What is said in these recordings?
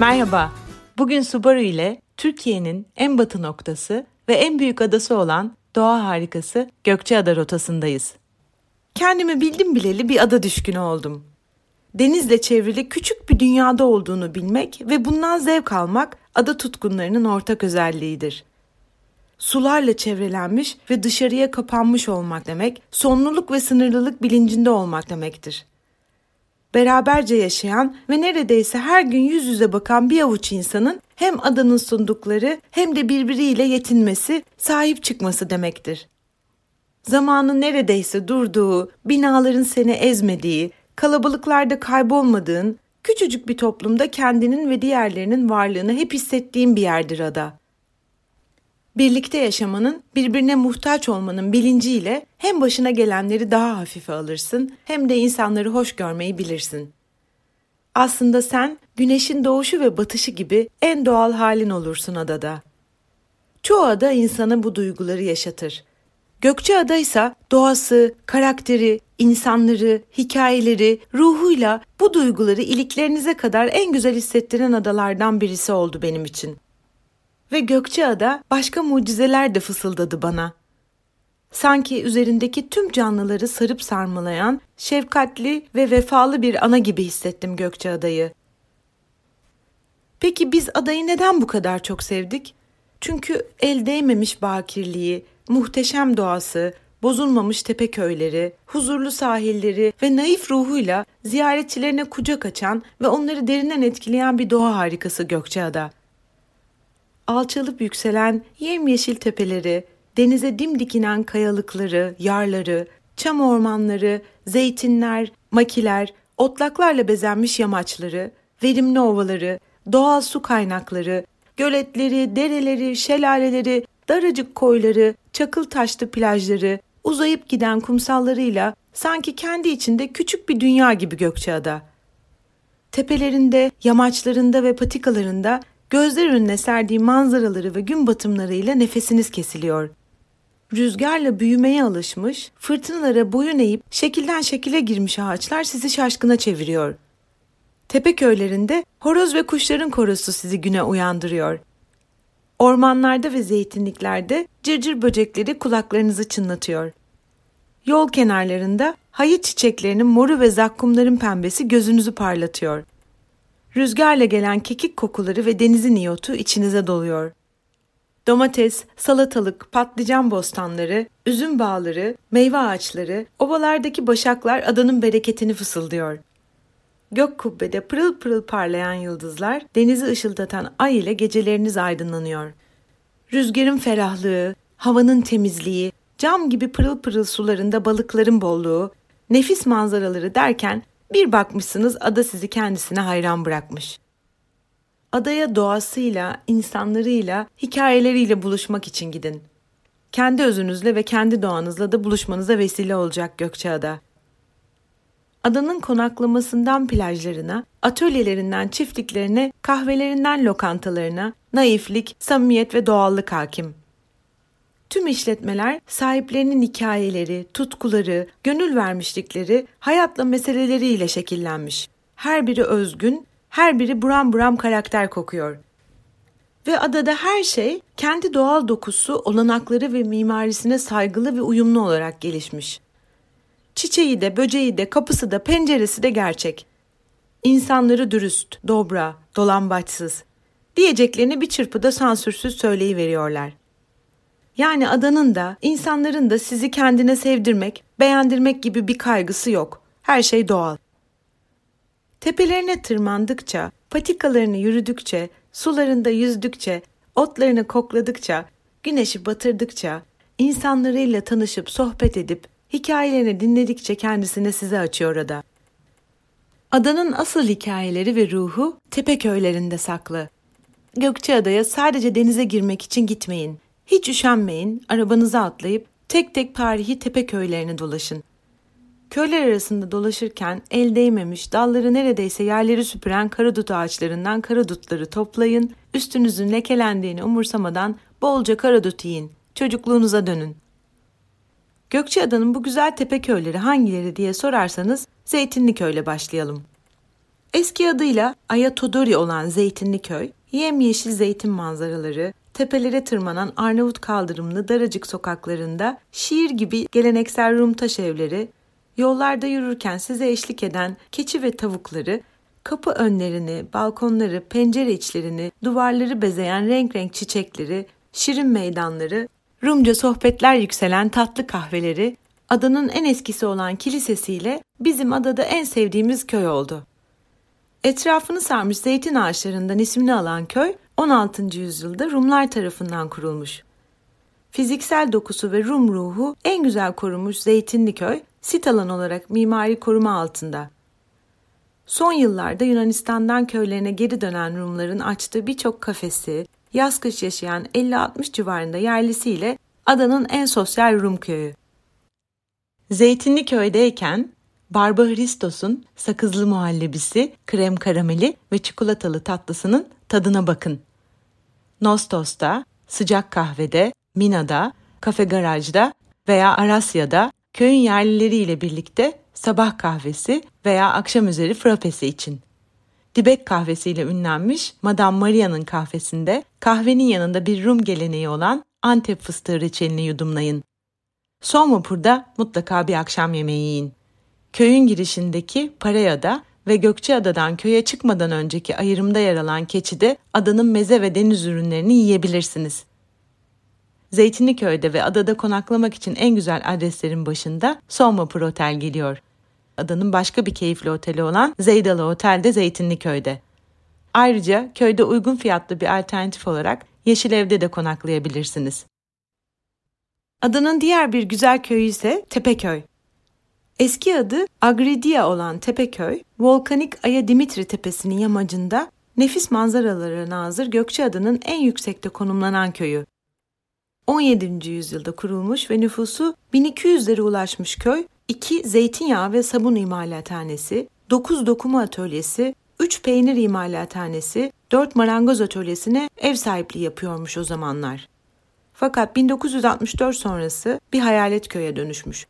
Merhaba. Bugün Subaru ile Türkiye'nin en batı noktası ve en büyük adası olan doğa harikası Gökçeada rotasındayız. Kendimi bildim bileli bir ada düşkünü oldum. Denizle çevrili küçük bir dünyada olduğunu bilmek ve bundan zevk almak ada tutkunlarının ortak özelliğidir. Sularla çevrelenmiş ve dışarıya kapanmış olmak demek, sonluluk ve sınırlılık bilincinde olmak demektir. Beraberce yaşayan ve neredeyse her gün yüz yüze bakan bir avuç insanın hem adanın sundukları hem de birbiriyle yetinmesi, sahip çıkması demektir. Zamanın neredeyse durduğu, binaların seni ezmediği, kalabalıklarda kaybolmadığın, küçücük bir toplumda kendinin ve diğerlerinin varlığını hep hissettiğin bir yerdir ada. Birlikte yaşamanın, birbirine muhtaç olmanın bilinciyle hem başına gelenleri daha hafife alırsın hem de insanları hoş görmeyi bilirsin. Aslında sen güneşin doğuşu ve batışı gibi en doğal halin olursun adada. Çoğu ada insana bu duyguları yaşatır. Gökçeada ise doğası, karakteri, insanları, hikayeleri, ruhuyla bu duyguları iliklerinize kadar en güzel hissettiren adalardan birisi oldu benim için. Ve Gökçeada başka mucizeler de fısıldadı bana. Sanki üzerindeki tüm canlıları sarıp sarmalayan, şefkatli ve vefalı bir ana gibi hissettim Gökçeada'yı. Peki biz adayı neden bu kadar çok sevdik? Çünkü el değmemiş bakirliği, muhteşem doğası, bozulmamış tepe köyleri, huzurlu sahilleri ve naif ruhuyla ziyaretçilerine kucak açan ve onları derinden etkileyen bir doğa harikası Gökçeada. Alçalıp yükselen yemyeşil tepeleri, denize dimdik inen kayalıkları, yarları, çam ormanları, zeytinler, makiler, otlaklarla bezenmiş yamaçları, verimli ovaları, doğal su kaynakları, göletleri, dereleri, şelaleleri, daracık koyları, çakıl taşlı plajları, uzayıp giden kumsallarıyla sanki kendi içinde küçük bir dünya gibi Gökçeada. Tepelerinde, yamaçlarında ve patikalarında gözler önüne serdiği manzaraları ve gün batımlarıyla nefesiniz kesiliyor. Rüzgarla büyümeye alışmış, fırtınalara boyun eğip şekilden şekile girmiş ağaçlar sizi şaşkına çeviriyor. Tepe köylerinde horoz ve kuşların korosu sizi güne uyandırıyor. Ormanlarda ve zeytinliklerde cırcır böcekleri kulaklarınızı çınlatıyor. Yol kenarlarında hayıt çiçeklerinin moru ve zakkumların pembesi gözünüzü parlatıyor. Rüzgarla gelen kekik kokuları ve denizin iyotu içinize doluyor. Domates, salatalık, patlıcan bostanları, üzüm bağları, meyve ağaçları, ovalardaki başaklar adanın bereketini fısıldıyor. Gök kubbede pırıl pırıl parlayan yıldızlar, denizi ışıldatan ay ile geceleriniz aydınlanıyor. Rüzgarın ferahlığı, havanın temizliği, cam gibi pırıl pırıl sularında balıkların bolluğu, nefis manzaraları derken bir bakmışsınız ada sizi kendisine hayran bırakmış. Adaya doğasıyla, insanlarıyla, hikayeleriyle buluşmak için gidin. Kendi özünüzle ve kendi doğanızla da buluşmanıza vesile olacak Gökçeada. Adanın konaklamasından plajlarına, atölyelerinden çiftliklerine, kahvelerinden lokantalarına naiflik, samimiyet ve doğallık hakim. Tüm işletmeler sahiplerinin hikayeleri, tutkuları, gönül vermişlikleri, hayatla meseleleriyle şekillenmiş. Her biri özgün, her biri buram buram karakter kokuyor. Ve adada her şey kendi doğal dokusu, olanakları ve mimarisine saygılı ve uyumlu olarak gelişmiş. Çiçeği de, böceği de, kapısı da, penceresi de gerçek. İnsanları dürüst, dobra, dolambaçsız. Diyeceklerini bir çırpıda sansürsüz söyleyiveriyorlar. Yani adanın da, insanların da sizi kendine sevdirmek, beğendirmek gibi bir kaygısı yok. Her şey doğal. Tepelerine tırmandıkça, patikalarını yürüdükçe, sularında yüzdükçe, otlarını kokladıkça, güneşi batırdıkça, insanlarıyla tanışıp sohbet edip, hikayelerini dinledikçe kendisini size açıyor ada. Adanın asıl hikayeleri ve ruhu tepe köylerinde saklı. Gökçeada'ya sadece denize girmek için gitmeyin. Hiç üşenmeyin, arabanıza atlayıp tek tek tarihi tepe köylerini dolaşın. Köyler arasında dolaşırken el değmemiş, dalları neredeyse yerleri süpüren karadut ağaçlarından karadutları toplayın, üstünüzün lekelendiğini umursamadan bolca karadut yiyin, çocukluğunuza dönün. Gökçeada'nın bu güzel tepe köyleri hangileri diye sorarsanız Zeytinli Köy'le başlayalım. Eski adıyla Ayatodori olan Zeytinli Köy, yemyeşil zeytin manzaraları, tepelere tırmanan Arnavut kaldırımlı daracık sokaklarında şiir gibi geleneksel Rum taş evleri, yollarda yürürken size eşlik eden keçi ve tavukları, kapı önlerini, balkonları, pencere içlerini, duvarları bezeyen renk renk çiçekleri, şirin meydanları, Rumca sohbetler yükselen tatlı kahveleri, adanın en eskisi olan kilisesiyle bizim adada en sevdiğimiz köy oldu. Etrafını sarmış zeytin ağaçlarından ismini alan köy 16. yüzyılda Rumlar tarafından kurulmuş. Fiziksel dokusu ve Rum ruhu en güzel korunmuş Zeytinli köy, sit alan olarak mimari koruma altında. Son yıllarda Yunanistan'dan köylerine geri dönen Rumların açtığı birçok kafesi, yaz kış yaşayan 50-60 civarında yerlisiyle adanın en sosyal Rum köyü. Zeytinli köydeyken Barba Hristos'un sakızlı muhallebisi, krem karameli ve çikolatalı tatlısının tadına bakın. Nostos'ta, sıcak kahvede, Mina'da, kafe garajda veya Arasya'da köyün yerlileriyle birlikte sabah kahvesi veya akşam üzeri frapesi için. Dibek kahvesiyle ünlenmiş Madame Maria'nın kahvesinde kahvenin yanında bir Rum geleneği olan Antep fıstığı reçelini yudumlayın. Son vapurda mutlaka bir akşam yemeği yiyin. Köyün girişindeki Paraya'da ve Gökçeada'dan köye çıkmadan önceki ayrımda yer alan keçide adanın meze ve deniz ürünlerini yiyebilirsiniz. Zeytinliköy'de ve adada konaklamak için en güzel adreslerin başında Son Vapur Otel geliyor. Adanın başka bir keyifli oteli olan Zeydalı Otel de Zeytinliköy'de. Ayrıca köyde uygun fiyatlı bir alternatif olarak Yeşil Ev'de de konaklayabilirsiniz. Adanın diğer bir güzel köyü ise Tepeköy. Eski adı Agridia olan Tepeköy, volkanik Aya Dimitri Tepesi'nin yamacında nefis manzaralara nazır Gökçeada'nın en yüksekte konumlanan köyü. 17. yüzyılda kurulmuş ve nüfusu 1200'lere ulaşmış köy, 2 zeytinyağı ve sabun imalathanesi, 9 dokuma atölyesi, 3 peynir imalathanesi, 4 marangoz atölyesine ev sahipliği yapıyormuş o zamanlar. Fakat 1964 sonrası bir hayalet köye dönüşmüş.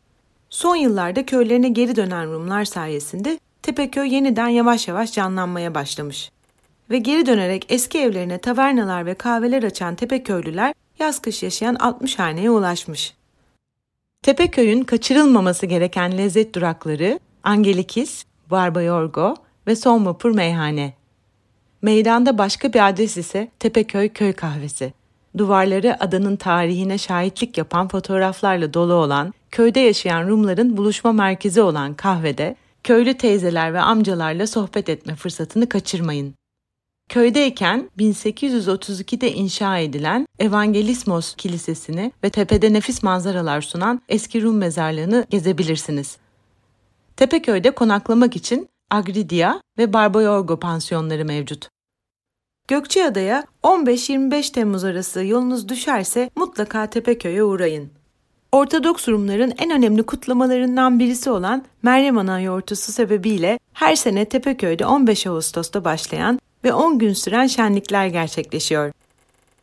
Son yıllarda köylerine geri dönen Rumlar sayesinde Tepeköy yeniden yavaş yavaş canlanmaya başlamış. Ve geri dönerek eski evlerine tavernalar ve kahveler açan Tepeköylüler yaz kış yaşayan 60 haneye ulaşmış. Tepeköy'ün kaçırılmaması gereken lezzet durakları Angelikis, Barba Yorgo ve Son Vapur Meyhane. Meydanda başka bir adres ise Tepeköy Köy Kahvesi. Duvarları adanın tarihine şahitlik yapan fotoğraflarla dolu olan, köyde yaşayan Rumların buluşma merkezi olan kahvede, köylü teyzeler ve amcalarla sohbet etme fırsatını kaçırmayın. Köydeyken 1832'de inşa edilen Evangelismos Kilisesi'ni ve tepede nefis manzaralar sunan eski Rum mezarlığını gezebilirsiniz. Tepeköy'de konaklamak için Agridia ve Barbayorgo pansiyonları mevcut. Gökçeada'ya 15-25 Temmuz arası yolunuz düşerse mutlaka Tepeköy'e uğrayın. Ortodoks Rumların en önemli kutlamalarından birisi olan Meryem Ana yoğurtusu sebebiyle her sene Tepeköy'de 15 Ağustos'ta başlayan ve 10 gün süren şenlikler gerçekleşiyor.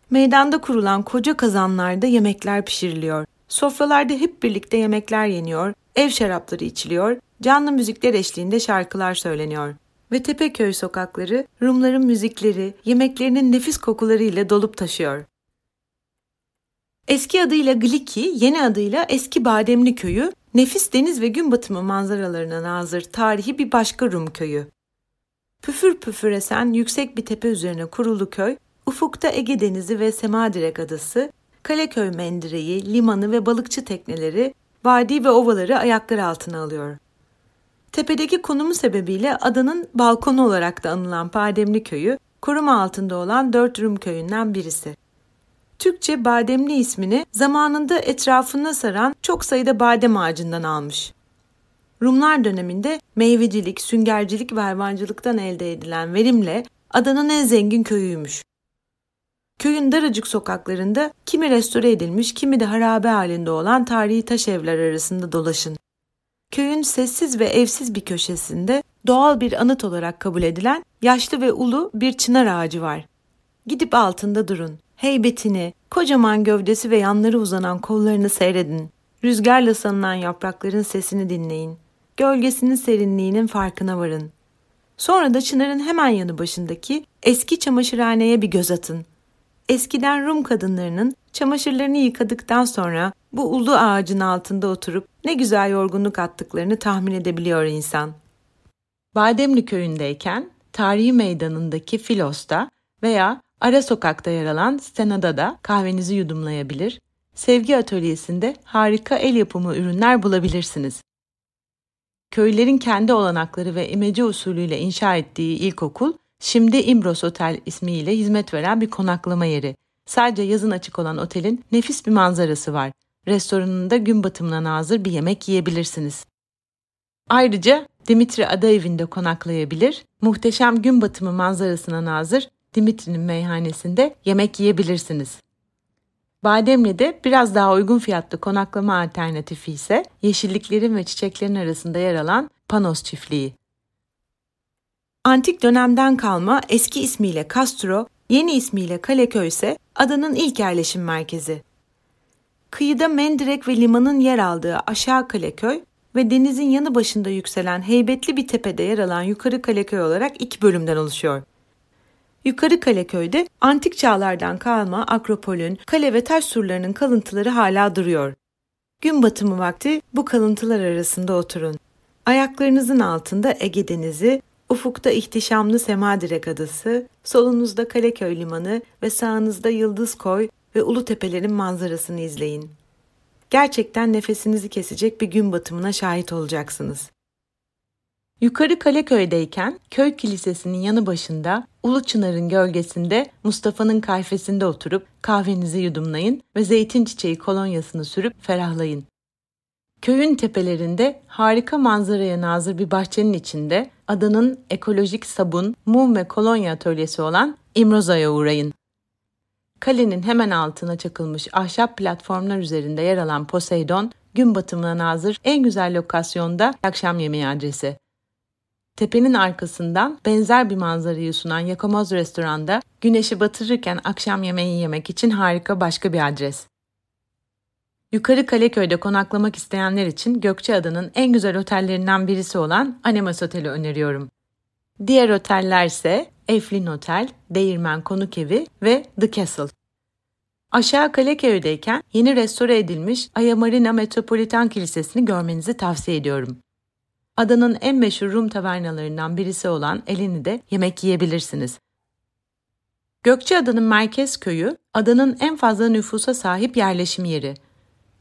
Meydanda kurulan koca kazanlarda yemekler pişiriliyor. Sofralarda hep birlikte yemekler yeniyor, ev şarapları içiliyor, canlı müzikler eşliğinde şarkılar söyleniyor. Ve Tepeköy sokakları Rumların müzikleri, yemeklerinin nefis kokuları ile dolup taşıyor. Eski adıyla Gliki, yeni adıyla Eski Bademli Köyü, nefis deniz ve gün batımı manzaralarına nazır tarihi bir başka Rum köyü. Püfür püfür esen yüksek bir tepe üzerine kurulu köy, ufukta Ege Denizi ve Semadirek Adası, Kaleköy mendireyi, limanı ve balıkçı tekneleri, vadi ve ovaları ayaklar altına alıyor. Tepedeki konumu sebebiyle adanın balkonu olarak da anılan Bademli Köyü, koruma altında olan dört Rum köyünden birisi. Türkçe bademli ismini zamanında etrafına saran çok sayıda badem ağacından almış. Rumlar döneminde meyvecilik, süngercilik ve hayvancılıktan elde edilen verimle adanın en zengin köyüymüş. Köyün daracık sokaklarında kimi restore edilmiş, kimi de harabe halinde olan tarihi taş evler arasında dolaşın. Köyün sessiz ve evsiz bir köşesinde doğal bir anıt olarak kabul edilen yaşlı ve ulu bir çınar ağacı var. Gidip altında durun. Heybetini, kocaman gövdesi ve yanları uzanan kollarını seyredin. Rüzgarla sanılan yaprakların sesini dinleyin. Gölgesinin serinliğinin farkına varın. Sonra da çınarın hemen yanı başındaki eski çamaşırhaneye bir göz atın. Eskiden Rum kadınlarının çamaşırlarını yıkadıktan sonra bu ulu ağacın altında oturup ne güzel yorgunluk attıklarını tahmin edebiliyor insan. Bademli köyündeyken tarihi meydanındaki Filos'ta veya ara sokakta yer alan Stena'da da kahvenizi yudumlayabilir, sevgi atölyesinde harika el yapımı ürünler bulabilirsiniz. Köylerin kendi olanakları ve imece usulüyle inşa ettiği ilkokul, şimdi Imbros Otel ismiyle hizmet veren bir konaklama yeri. Sadece yazın açık olan otelin nefis bir manzarası var. Restoranında gün batımına nazır bir yemek yiyebilirsiniz. Ayrıca Dimitri Ada Evi'nde konaklayabilir, muhteşem gün batımı manzarasına nazır Dimitri'nin meyhanesinde yemek yiyebilirsiniz. Bademli'de biraz daha uygun fiyatlı konaklama alternatifi ise yeşilliklerin ve çiçeklerin arasında yer alan Panos çiftliği. Antik dönemden kalma eski ismiyle Castro, yeni ismiyle Kaleköy ise adanın ilk yerleşim merkezi. Kıyıda Mendirek ve limanın yer aldığı Aşağı Kaleköy ve denizin yanı başında yükselen heybetli bir tepede yer alan Yukarı Kaleköy olarak iki bölümden oluşuyor. Yukarı Kaleköy'de antik çağlardan kalma Akropol'ün, kale ve taş surlarının kalıntıları hala duruyor. Gün batımı vakti bu kalıntılar arasında oturun. Ayaklarınızın altında Ege Denizi, ufukta ihtişamlı Semadirek Adası, solunuzda Kaleköy Limanı ve sağınızda Yıldız Koy ve Ulu Tepelerin manzarasını izleyin. Gerçekten nefesinizi kesecek bir gün batımına şahit olacaksınız. Yukarı Kaleköy'deyken köy kilisesinin yanı başında Ulu Çınar'ın gölgesinde Mustafa'nın kayfesinde oturup kahvenizi yudumlayın ve zeytin çiçeği kolonyasını sürüp ferahlayın. Köyün tepelerinde harika manzaraya nazır bir bahçenin içinde adanın ekolojik sabun, mum ve kolonya atölyesi olan İmroza'ya uğrayın. Kalenin hemen altına çakılmış ahşap platformlar üzerinde yer alan Poseidon, gün batımına nazır en güzel lokasyonda akşam yemeği adresi. Tepenin arkasından benzer bir manzarayı sunan Yakomoz restoranda güneşi batırırken akşam yemeği yemek için harika başka bir adres. Yukarı Kaleköy'de konaklamak isteyenler için Gökçeada'nın en güzel otellerinden birisi olan Anemas Oteli öneriyorum. Diğer oteller ise Eflin Otel, Değirmen Konuk Evi ve The Castle. Aşağı Kaleköy'deyken yeni restore edilmiş Ayamarina Metropolitan Kilisesi'ni görmenizi tavsiye ediyorum. Adanın en meşhur Rum tavernalarından birisi olan Elini'de yemek yiyebilirsiniz. Gökçeada'nın merkez köyü, adanın en fazla nüfusa sahip yerleşim yeri.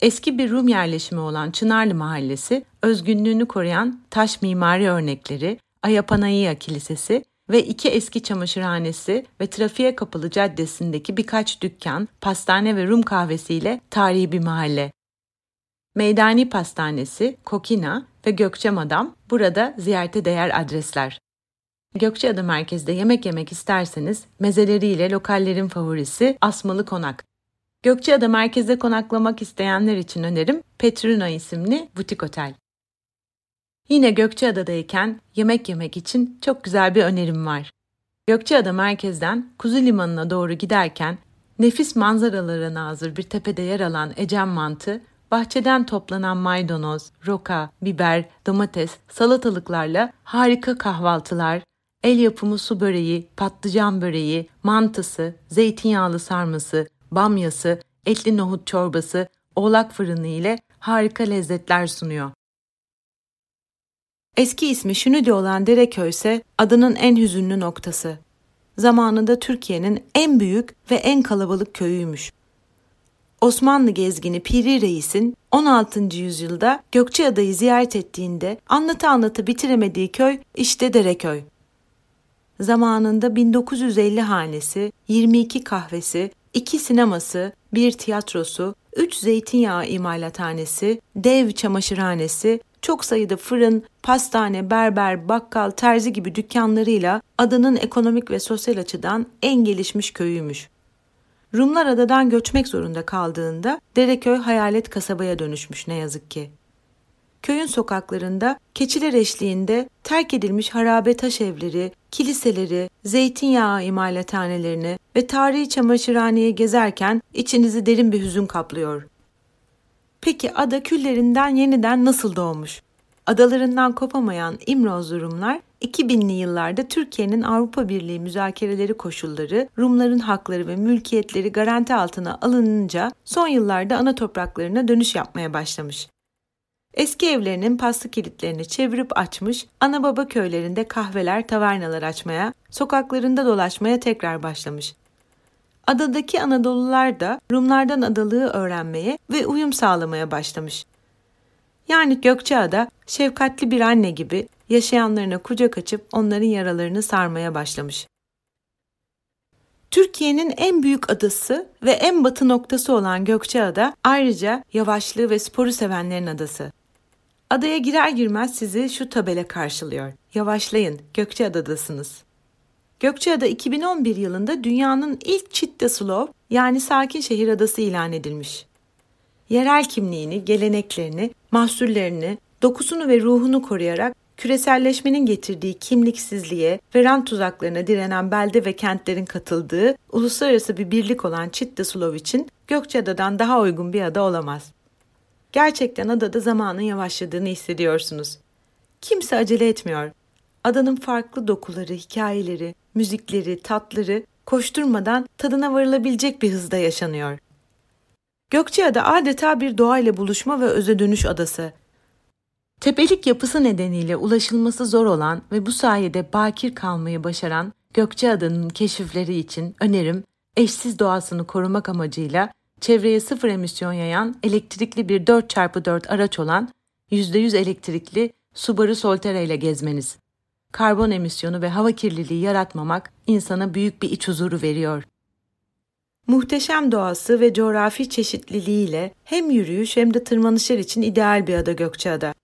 Eski bir Rum yerleşimi olan Çınarlı Mahallesi, özgünlüğünü koruyan taş mimari örnekleri, Ayapanaya Kilisesi ve iki eski çamaşırhanesi ve trafiğe kapalı caddesindeki birkaç dükkan, pastane ve Rum kahvesiyle tarihi bir mahalle. Meydani Pastanesi, Kokina ve Gökçe Madam burada ziyarete değer adresler. Gökçeada merkezde yemek yemek isterseniz mezeleriyle lokallerin favorisi Asmalı Konak. Gökçeada merkezde konaklamak isteyenler için önerim Petruna isimli butik otel. Yine Gökçeada'dayken yemek yemek için çok güzel bir önerim var. Gökçeada merkezden Kuzu Limanı'na doğru giderken nefis manzaralara nazır bir tepede yer alan Ecem Mantı bahçeden toplanan maydanoz, roka, biber, domates, salatalıklarla harika kahvaltılar, el yapımı su böreği, patlıcan böreği, mantısı, zeytinyağlı sarması, bamyası, etli nohut çorbası, oğlak fırını ile harika lezzetler sunuyor. Eski ismi Şünüdi olan Dereköy ise adının en hüzünlü noktası. Zamanında Türkiye'nin en büyük ve en kalabalık köyüymüş. Osmanlı gezgini Piri Reis'in 16. yüzyılda Gökçeada'yı ziyaret ettiğinde anlatı anlatı bitiremediği köy işte Dereköy. Zamanında 1950 hanesi, 22 kahvesi, 2 sineması, bir tiyatrosu, 3 zeytinyağı imalathanesi, dev çamaşırhanesi, çok sayıda fırın, pastane, berber, bakkal, terzi gibi dükkanlarıyla adanın ekonomik ve sosyal açıdan en gelişmiş köyüymüş. Rumlar adadan göçmek zorunda kaldığında Dereköy hayalet kasabaya dönüşmüş ne yazık ki. Köyün sokaklarında keçiler eşliğinde terk edilmiş harabe taş evleri, kiliseleri, zeytinyağı imalathanelerini ve tarihi çamaşırhaneye gezerken içinizi derin bir hüzün kaplıyor. Peki ada küllerinden yeniden nasıl doğmuş? Adalarından kopamayan İmrozlu Rumlar 2000'li yıllarda Türkiye'nin Avrupa Birliği müzakereleri koşulları, Rumların hakları ve mülkiyetleri garanti altına alınınca son yıllarda ana topraklarına dönüş yapmaya başlamış. Eski evlerinin paslı kilitlerini çevirip açmış, ana baba köylerinde kahveler, tavernalar açmaya, sokaklarında dolaşmaya tekrar başlamış. Adadaki Anadolular da Rumlardan adalığı öğrenmeye ve uyum sağlamaya başlamış. Yani Gökçeada şefkatli bir anne gibi yaşayanlarına kucak açıp onların yaralarını sarmaya başlamış. Türkiye'nin en büyük adası ve en batı noktası olan Gökçeada ayrıca yavaşlığı ve sporu sevenlerin adası. Adaya girer girmez sizi şu tabela karşılıyor. Yavaşlayın, Gökçeada'dasınız. Gökçeada 2011 yılında dünyanın ilk Chitta Slow yani sakin şehir adası ilan edilmiş. Yerel kimliğini, geleneklerini, mahsullerini, dokusunu ve ruhunu koruyarak küreselleşmenin getirdiği kimliksizliğe ve rant tuzaklarına direnen belde ve kentlerin katıldığı uluslararası bir birlik olan Chitta Slow için Gökçeada'dan daha uygun bir ada olamaz. Gerçekten adada zamanın yavaşladığını hissediyorsunuz. Kimse acele etmiyor. Adanın farklı dokuları, hikayeleri, müzikleri, tatları koşturmadan tadına varılabilecek bir hızda yaşanıyor. Gökçeada adeta bir doğayla buluşma ve öze dönüş adası. Tepelik yapısı nedeniyle ulaşılması zor olan ve bu sayede bakir kalmayı başaran Gökçeada'nın keşifleri için önerim eşsiz doğasını korumak amacıyla çevreye sıfır emisyon yayan elektrikli bir 4x4 araç olan %100 elektrikli Subaru Solterra ile gezmeniz. Karbon emisyonu ve hava kirliliği yaratmamak insana büyük bir iç huzuru veriyor. Muhteşem doğası ve coğrafi çeşitliliğiyle hem yürüyüş hem de tırmanışlar için ideal bir ada Gökçeada.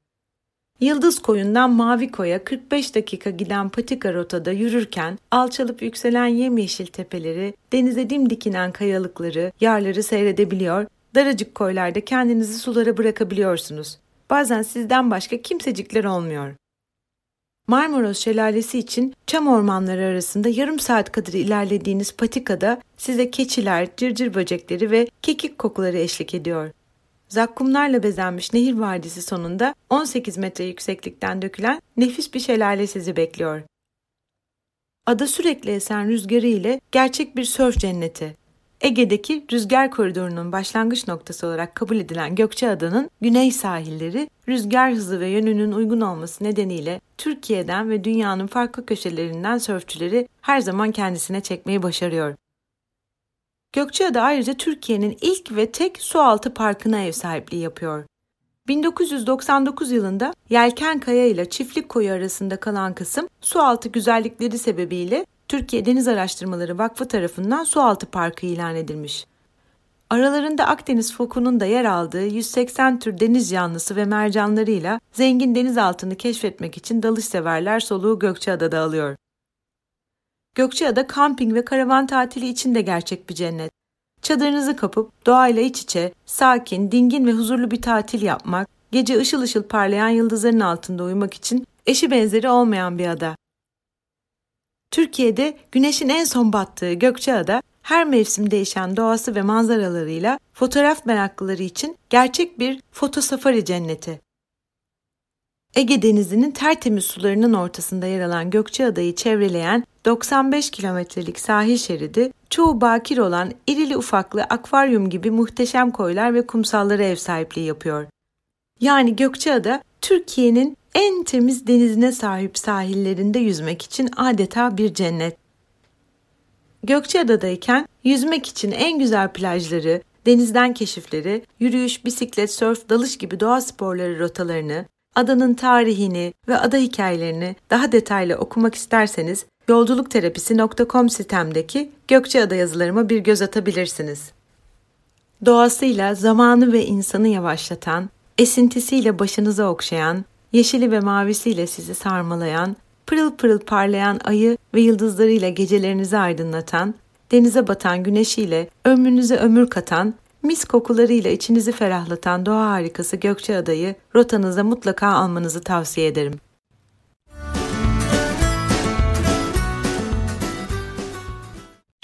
Yıldız koyundan Mavi Koy'a 45 dakika giden patika rotada yürürken alçalıp yükselen yemyeşil tepeleri, denize dimdik inen kayalıkları, yarları seyredebiliyor, daracık koylarda kendinizi sulara bırakabiliyorsunuz. Bazen sizden başka kimsecikler olmuyor. Marmaros Şelalesi için çam ormanları arasında yarım saat kadar ilerlediğiniz patikada size keçiler, cırcır böcekleri ve kekik kokuları eşlik ediyor. Zakkumlarla bezenmiş nehir vadisi sonunda 18 metre yükseklikten dökülen nefis bir şelale sizi bekliyor. Ada sürekli esen rüzgarı ile gerçek bir sörf cenneti. Ege'deki rüzgar koridorunun başlangıç noktası olarak kabul edilen Gökçeada'nın güney sahilleri rüzgar hızı ve yönünün uygun olması nedeniyle Türkiye'den ve dünyanın farklı köşelerinden sörfçüleri her zaman kendisine çekmeyi başarıyor. Gökçeada ayrıca Türkiye'nin ilk ve tek sualtı parkına ev sahipliği yapıyor. 1999 yılında Yelken Kaya ile Çiftlik Koyu arasında kalan kısım sualtı güzellikleri sebebiyle Türkiye Deniz Araştırmaları Vakfı tarafından sualtı parkı ilan edilmiş. Aralarında Akdeniz fokunun da yer aldığı 180 tür deniz canlısı ve mercanlarıyla zengin denizaltını keşfetmek için dalış severler soluğu Gökçeada'da alıyor. Gökçeada kamping ve karavan tatili için de gerçek bir cennet. Çadırınızı kapıp doğayla iç içe, sakin, dingin ve huzurlu bir tatil yapmak, gece ışıl ışıl parlayan yıldızların altında uyumak için eşi benzeri olmayan bir ada. Türkiye'de güneşin en son battığı Gökçeada, her mevsim değişen doğası ve manzaralarıyla fotoğraf meraklıları için gerçek bir foto safari cenneti. Ege Denizi'nin tertemiz sularının ortasında yer alan Gökçeada'yı çevreleyen 95 kilometrelik sahil şeridi, çoğu bakir olan irili ufaklı akvaryum gibi muhteşem koylar ve kumsallara ev sahipliği yapıyor. Yani Gökçeada, Türkiye'nin en temiz denizine sahip sahillerinde yüzmek için adeta bir cennet. Gökçeada'dayken yüzmek için en güzel plajları, denizden keşifleri, yürüyüş, bisiklet, sörf, dalış gibi doğa sporları rotalarını, adanın tarihini ve ada hikayelerini daha detaylı okumak isterseniz yolculukterapisi.com sitemdeki Gökçeada yazılarıma bir göz atabilirsiniz. Doğasıyla zamanı ve insanı yavaşlatan, esintisiyle başınızı okşayan, yeşili ve mavisiyle sizi sarmalayan, pırıl pırıl parlayan ayı ve yıldızlarıyla gecelerinizi aydınlatan, denize batan güneşiyle ömrünüze ömür katan, mis kokularıyla içinizi ferahlatan doğa harikası Gökçeada'yı rotanıza mutlaka almanızı tavsiye ederim.